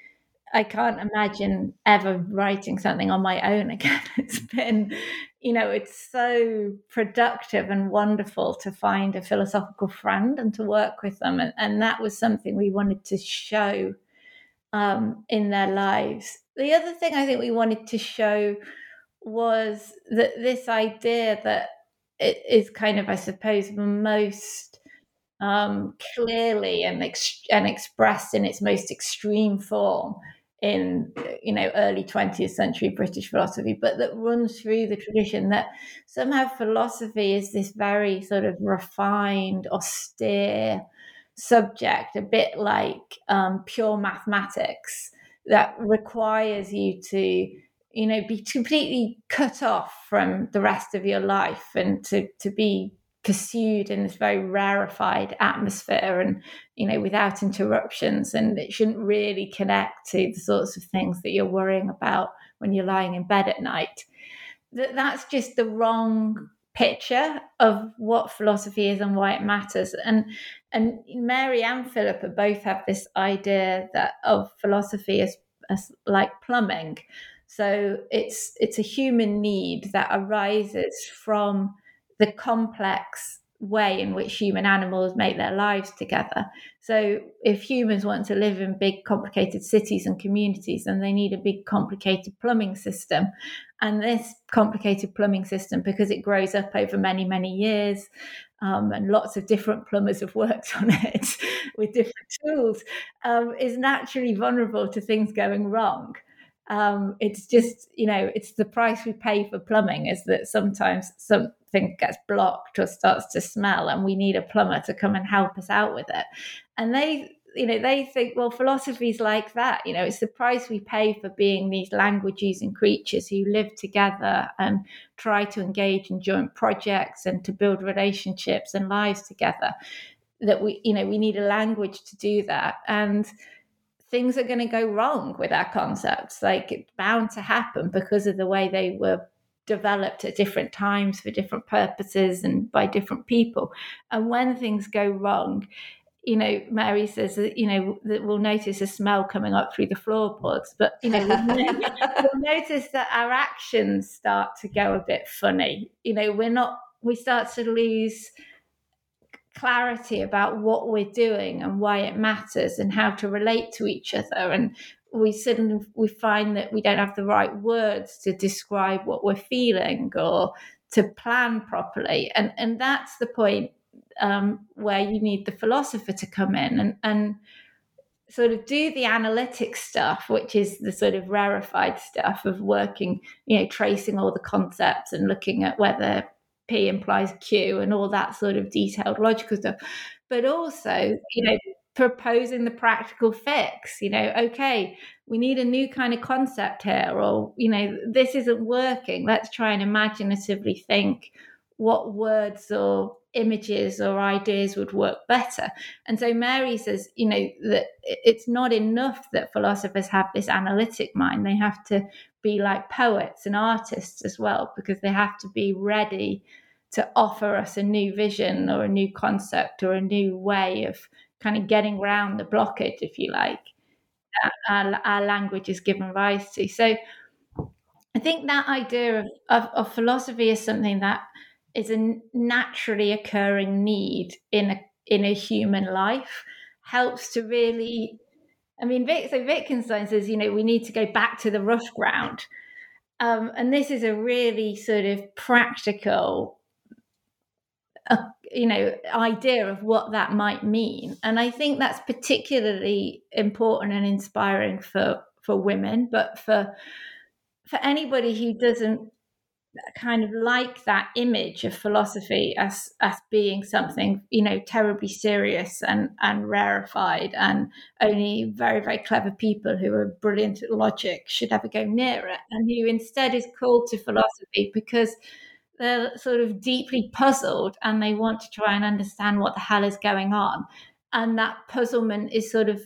I can't imagine ever writing something on my own again. It's been, you know, it's so productive and wonderful to find a philosophical friend and to work with them. And, and that was something we wanted to show um, in their lives. The other thing I think we wanted to show was that this idea that it is kind of, I suppose, most um, clearly and, ex- and expressed in its most extreme form in you know early 20th century british philosophy but that runs through the tradition that somehow philosophy is this very sort of refined austere subject a bit like um, pure mathematics that requires you to you know be completely cut off from the rest of your life and to to be pursued in this very rarefied atmosphere and you know without interruptions and it shouldn't really connect to the sorts of things that you're worrying about when you're lying in bed at night. That that's just the wrong picture of what philosophy is and why it matters. And and mary and philippa both have this idea that of philosophy as, as like plumbing. So it's it's a human need that arises from the complex way in which human animals make their lives together. So, if humans want to live in big, complicated cities and communities, then they need a big, complicated plumbing system. And this complicated plumbing system, because it grows up over many, many years, um, and lots of different plumbers have worked on it with different tools, um, is naturally vulnerable to things going wrong. Um, it's just, you know, it's the price we pay for plumbing is that sometimes something gets blocked or starts to smell and we need a plumber to come and help us out with it. And they you know they think well philosophy is like that you know it's the price we pay for being these language using creatures who live together and try to engage in joint projects and to build relationships and lives together that we you know we need a language to do that. And things are going to go wrong with our concepts like it's bound to happen because of the way they were developed at different times for different purposes and by different people. And when things go wrong, you know, Mary says that, you know, that we'll notice a smell coming up through the floorboards, but, you know, we'll notice that our actions start to go a bit funny. You know, we're not, we start to lose clarity about what we're doing and why it matters and how to relate to each other. And we suddenly we find that we don't have the right words to describe what we're feeling or to plan properly. And and that's the point um, where you need the philosopher to come in and and sort of do the analytic stuff which is the sort of rarefied stuff of working you know tracing all the concepts and looking at whether P implies Q and all that sort of detailed logical stuff. But also, you know, proposing the practical fix, you know, okay, we need a new kind of concept here, or, you know, this isn't working. Let's try and imaginatively think what words or images or ideas would work better. And so Mary says, you know, that it's not enough that philosophers have this analytic mind. They have to be like poets and artists as well, because they have to be ready to offer us a new vision or a new concept or a new way of kind of getting around the blockage, if you like, our, our language is given rise to. So I think that idea of, of, of philosophy is something that is a naturally occurring need in a in a human life. Helps to really I mean Vic, so Wittgenstein says you know we need to go back to the rough ground. Um, and this is a really sort of practical uh, you know idea of what that might mean. And I think that's particularly important and inspiring for for women but for for anybody who doesn't kind of like that image of philosophy as as being something you know terribly serious and and rarefied and only very very clever people who are brilliant at logic should ever go near it and who instead is called to philosophy because they're sort of deeply puzzled and they want to try and understand what the hell is going on. And that puzzlement is sort of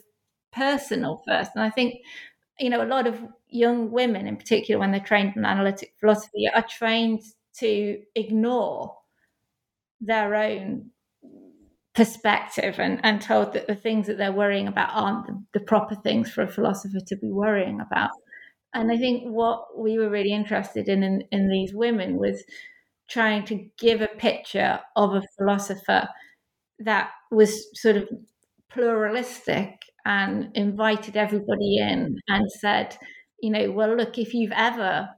personal first. And i think you know, a lot of young women in particular, when they're trained in analytic philosophy, are trained to ignore their own perspective and, and told that the things that they're worrying about aren't the, the proper things for a philosopher to be worrying about. And I think what we were really interested in, in in these women was trying to give a picture of a philosopher that was sort of pluralistic and invited everybody in and said, you know, well, look, if you've ever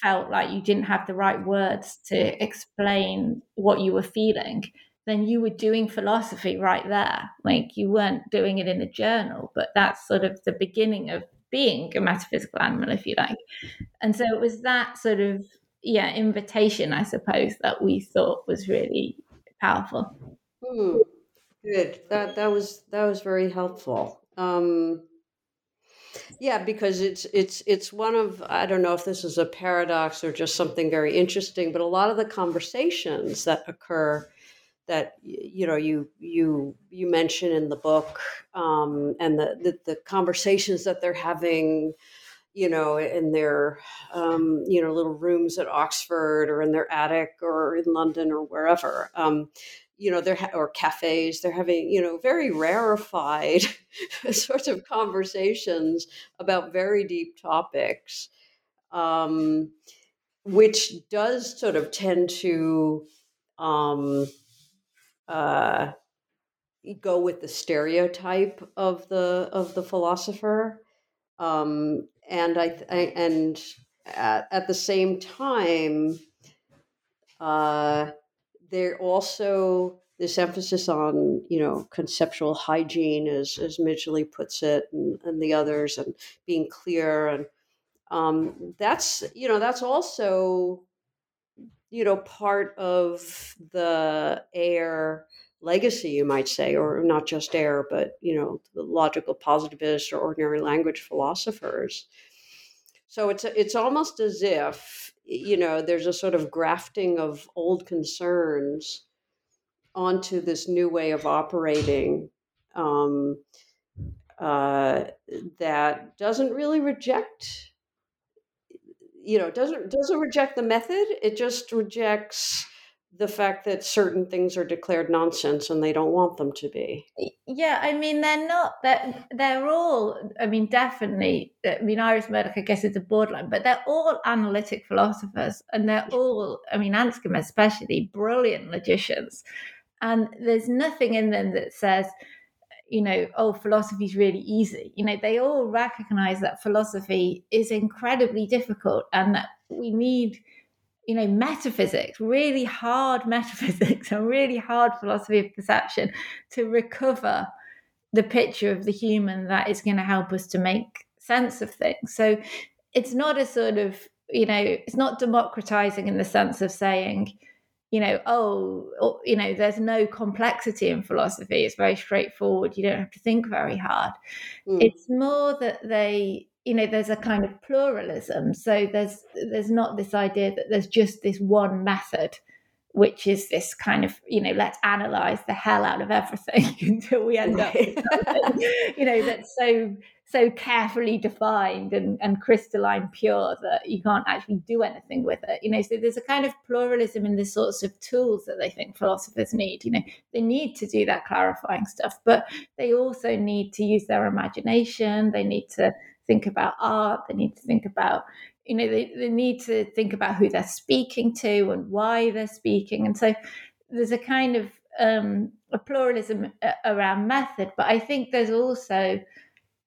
felt like you didn't have the right words to explain what you were feeling, then you were doing philosophy right there. Like you weren't doing it in a journal, but that's sort of the beginning of being a metaphysical animal, if you like. And so it was that sort of, yeah, invitation, I suppose, that we thought was really powerful. Hmm. Good. That that was that was very helpful. Um, yeah, because it's it's it's one of I don't know if this is a paradox or just something very interesting, but a lot of the conversations that occur that you know you you you mention in the book um, and the, the, the conversations that they're having you know in their um, you know little rooms at oxford or in their attic or in london or wherever um, you know they're ha- or cafes they're having you know very rarefied sorts of conversations about very deep topics um, which does sort of tend to um, uh, go with the stereotype of the of the philosopher um, and I, I and at, at, the same time uh, there also this emphasis on you know conceptual hygiene as as Midgley puts it and, and the others and being clear and um, that's you know that's also you know part of the Ayer legacy you might say or not just Ayer, but you know the logical positivists or ordinary language philosophers. So it's it's almost as if you know there's a sort of grafting of old concerns onto this new way of operating um, uh, that doesn't really reject you know doesn't doesn't reject the method. It just rejects the fact that certain things are declared nonsense and they don't want them to be. Yeah, I mean they're not that they're, they're all I mean definitely I mean Iris Murdoch I guess is a borderline, but they're all analytic philosophers and they're all I mean Anscombe especially brilliant logicians. And there's nothing in them that says you know, oh, philosophy is really easy. You know, they all recognize that philosophy is incredibly difficult and that we need you know, metaphysics, really hard metaphysics and really hard philosophy of perception to recover the picture of the human that is going to help us to make sense of things. So it's not a sort of, you know, it's not democratizing in the sense of saying, you know, oh, you know, there's no complexity in philosophy. It's very straightforward. You don't have to think very hard. Mm. It's more that they, you know, there's a kind of pluralism. So there's there's not this idea that there's just this one method, which is this kind of, you know, let's analyze the hell out of everything until we end up, you know, that's so so carefully defined and, and crystalline pure that you can't actually do anything with it. You know, so there's a kind of pluralism in the sorts of tools that they think philosophers need. You know, they need to do that clarifying stuff, but they also need to use their imagination. They need to think about art. They need to think about, you know, they, they need to think about who they're speaking to and why they're speaking. And so there's a kind of um, a pluralism uh, around method, but I think there's also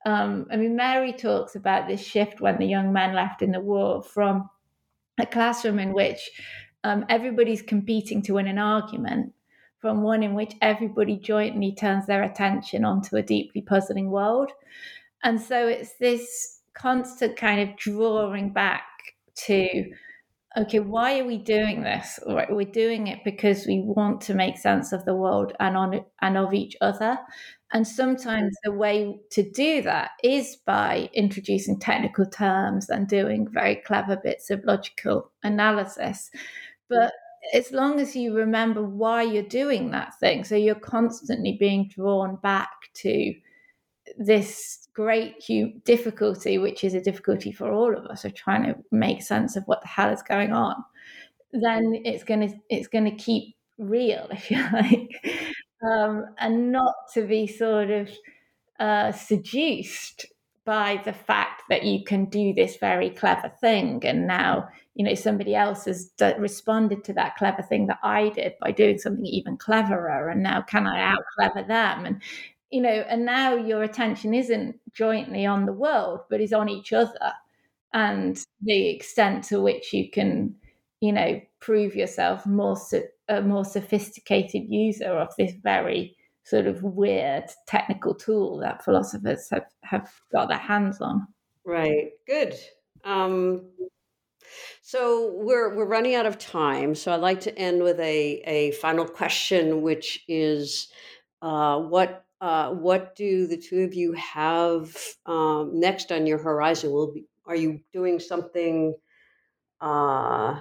um, I mean, Mary talks about this shift when the young men left in the war from a classroom in which um, everybody's competing to win an argument from one in which everybody jointly turns their attention onto a deeply puzzling world. And so it's this constant kind of drawing back to okay, why are we doing this? Right, we're doing it because we want to make sense of the world and on and of each other. And sometimes the way to do that is by introducing technical terms and doing very clever bits of logical analysis. But as long as you remember why you're doing that thing, so you're constantly being drawn back to this great difficulty, which is a difficulty for all of us, of trying to make sense of what the hell is going on, then it's gonna it's gonna keep real, if you like. Um, and not to be sort of uh, seduced by the fact that you can do this very clever thing and now you know somebody else has d- responded to that clever thing that i did by doing something even cleverer and now can i out clever them? And you know and now your attention isn't jointly on the world but is on each other and the extent to which you can you know prove yourself more a more sophisticated user of this very sort of weird technical tool that philosophers have, have got their hands on. Right. Good. Um, so we're we're running out of time. So I'd like to end with a a final question, which is, uh, what uh, what do the two of you have um, next on your horizon? Will be, are you doing something? Uh,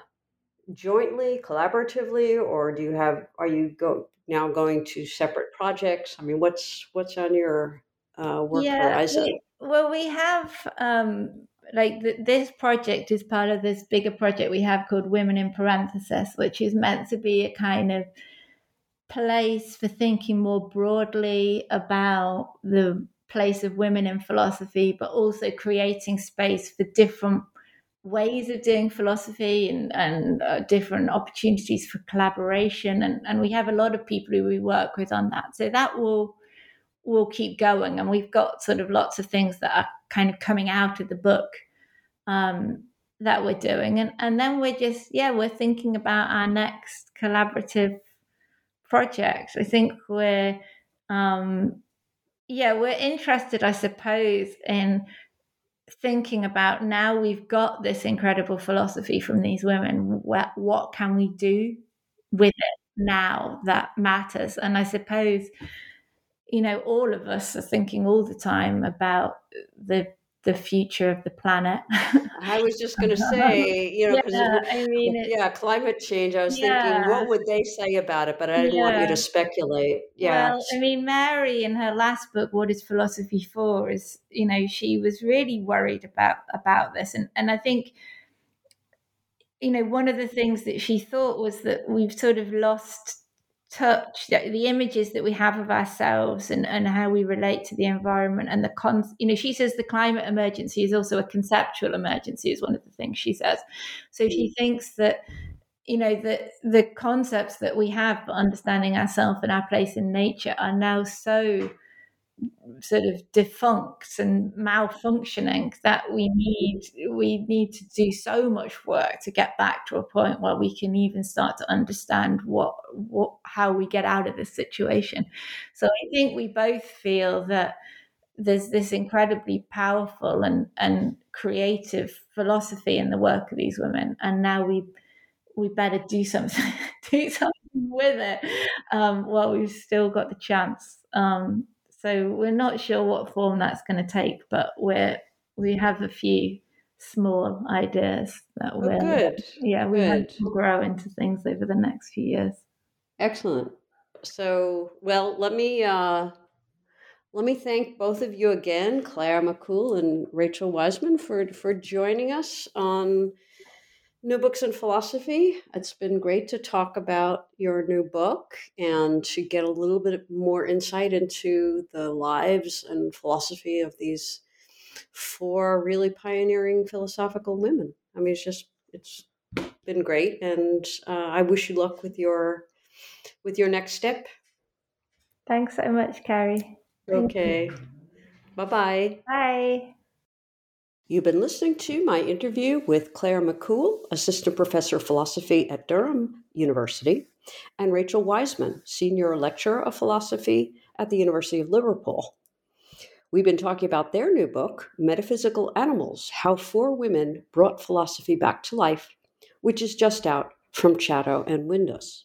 jointly, collaboratively, or do you have? Are you go now going to separate projects? I mean, what's what's on your uh, work yeah, horizon? We, well, we have um, like this project is part of this bigger project we have called Women in Parenthesis, which is meant to be a kind of place for thinking more broadly about the place of women in philosophy, but also creating space for different ways of doing philosophy and, and uh, different opportunities for collaboration. And, and we have a lot of people who we work with on that. So that will will keep going. And we've got sort of lots of things that are kind of coming out of the book um, that we're doing. And and then we're just yeah we're thinking about our next collaborative project. I think we're um yeah we're interested i suppose in thinking about now we've got this incredible philosophy from these women what, what can we do with it now that matters? And i suppose you know all of us are thinking all the time about the the future of the planet. I was just going to say, you know, yeah, I mean, yeah, climate change. I was yeah. thinking, what would they say about it? But I didn't yeah. want you to speculate. Yeah. Well, I mean, Mary in her last book, "What Is Philosophy For?" is you know she was really worried about about this, and and I think. You know, one of the things that she thought was that we've sort of lost touch the images that we have of ourselves and, and how we relate to the environment and the con you know she says the climate emergency is also a conceptual emergency is one of the things she says so she mm. thinks that you know the the concepts that we have for understanding ourselves and our place in nature are now so sort of defunct and malfunctioning that we need we need to do so much work to get back to a point where we can even start to understand what what how we get out of this situation so i think we both feel that there's this incredibly powerful and and creative philosophy in the work of these women and now we we better do something, do something with it um, while we've still got the chance. Um, so we're not sure what form that's going to take, but we're we have a few small ideas that Oh, will good. yeah we Good. hope to grow into things over the next few years. Excellent. So, well, let me uh, let me thank both of you again, Clare Mac Cumhaill and Rachael Wiseman, for for joining us on New Books in Philosophy. It's been great to talk about your new book and to get a little bit more insight into the lives and philosophy of these four really pioneering philosophical women. I mean, it's just it's been great, and uh, I wish you luck with your with your next step. Thanks so much, Carrie. Okay. Bye bye. You've been listening to my interview with Clare Mac Cumhaill, Assistant Professor of Philosophy at Durham University, and Rachael Wiseman, Senior Lecturer of Philosophy at the University of Liverpool. We've been talking about their new book, Metaphysical Animals How Four Women Brought Philosophy Back to Life, which is just out from Chatto and Windus.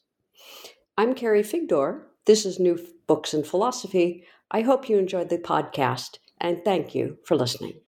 I'm Carrie Figdor. This is New Books in Philosophy. I hope you enjoyed the podcast, and thank you for listening.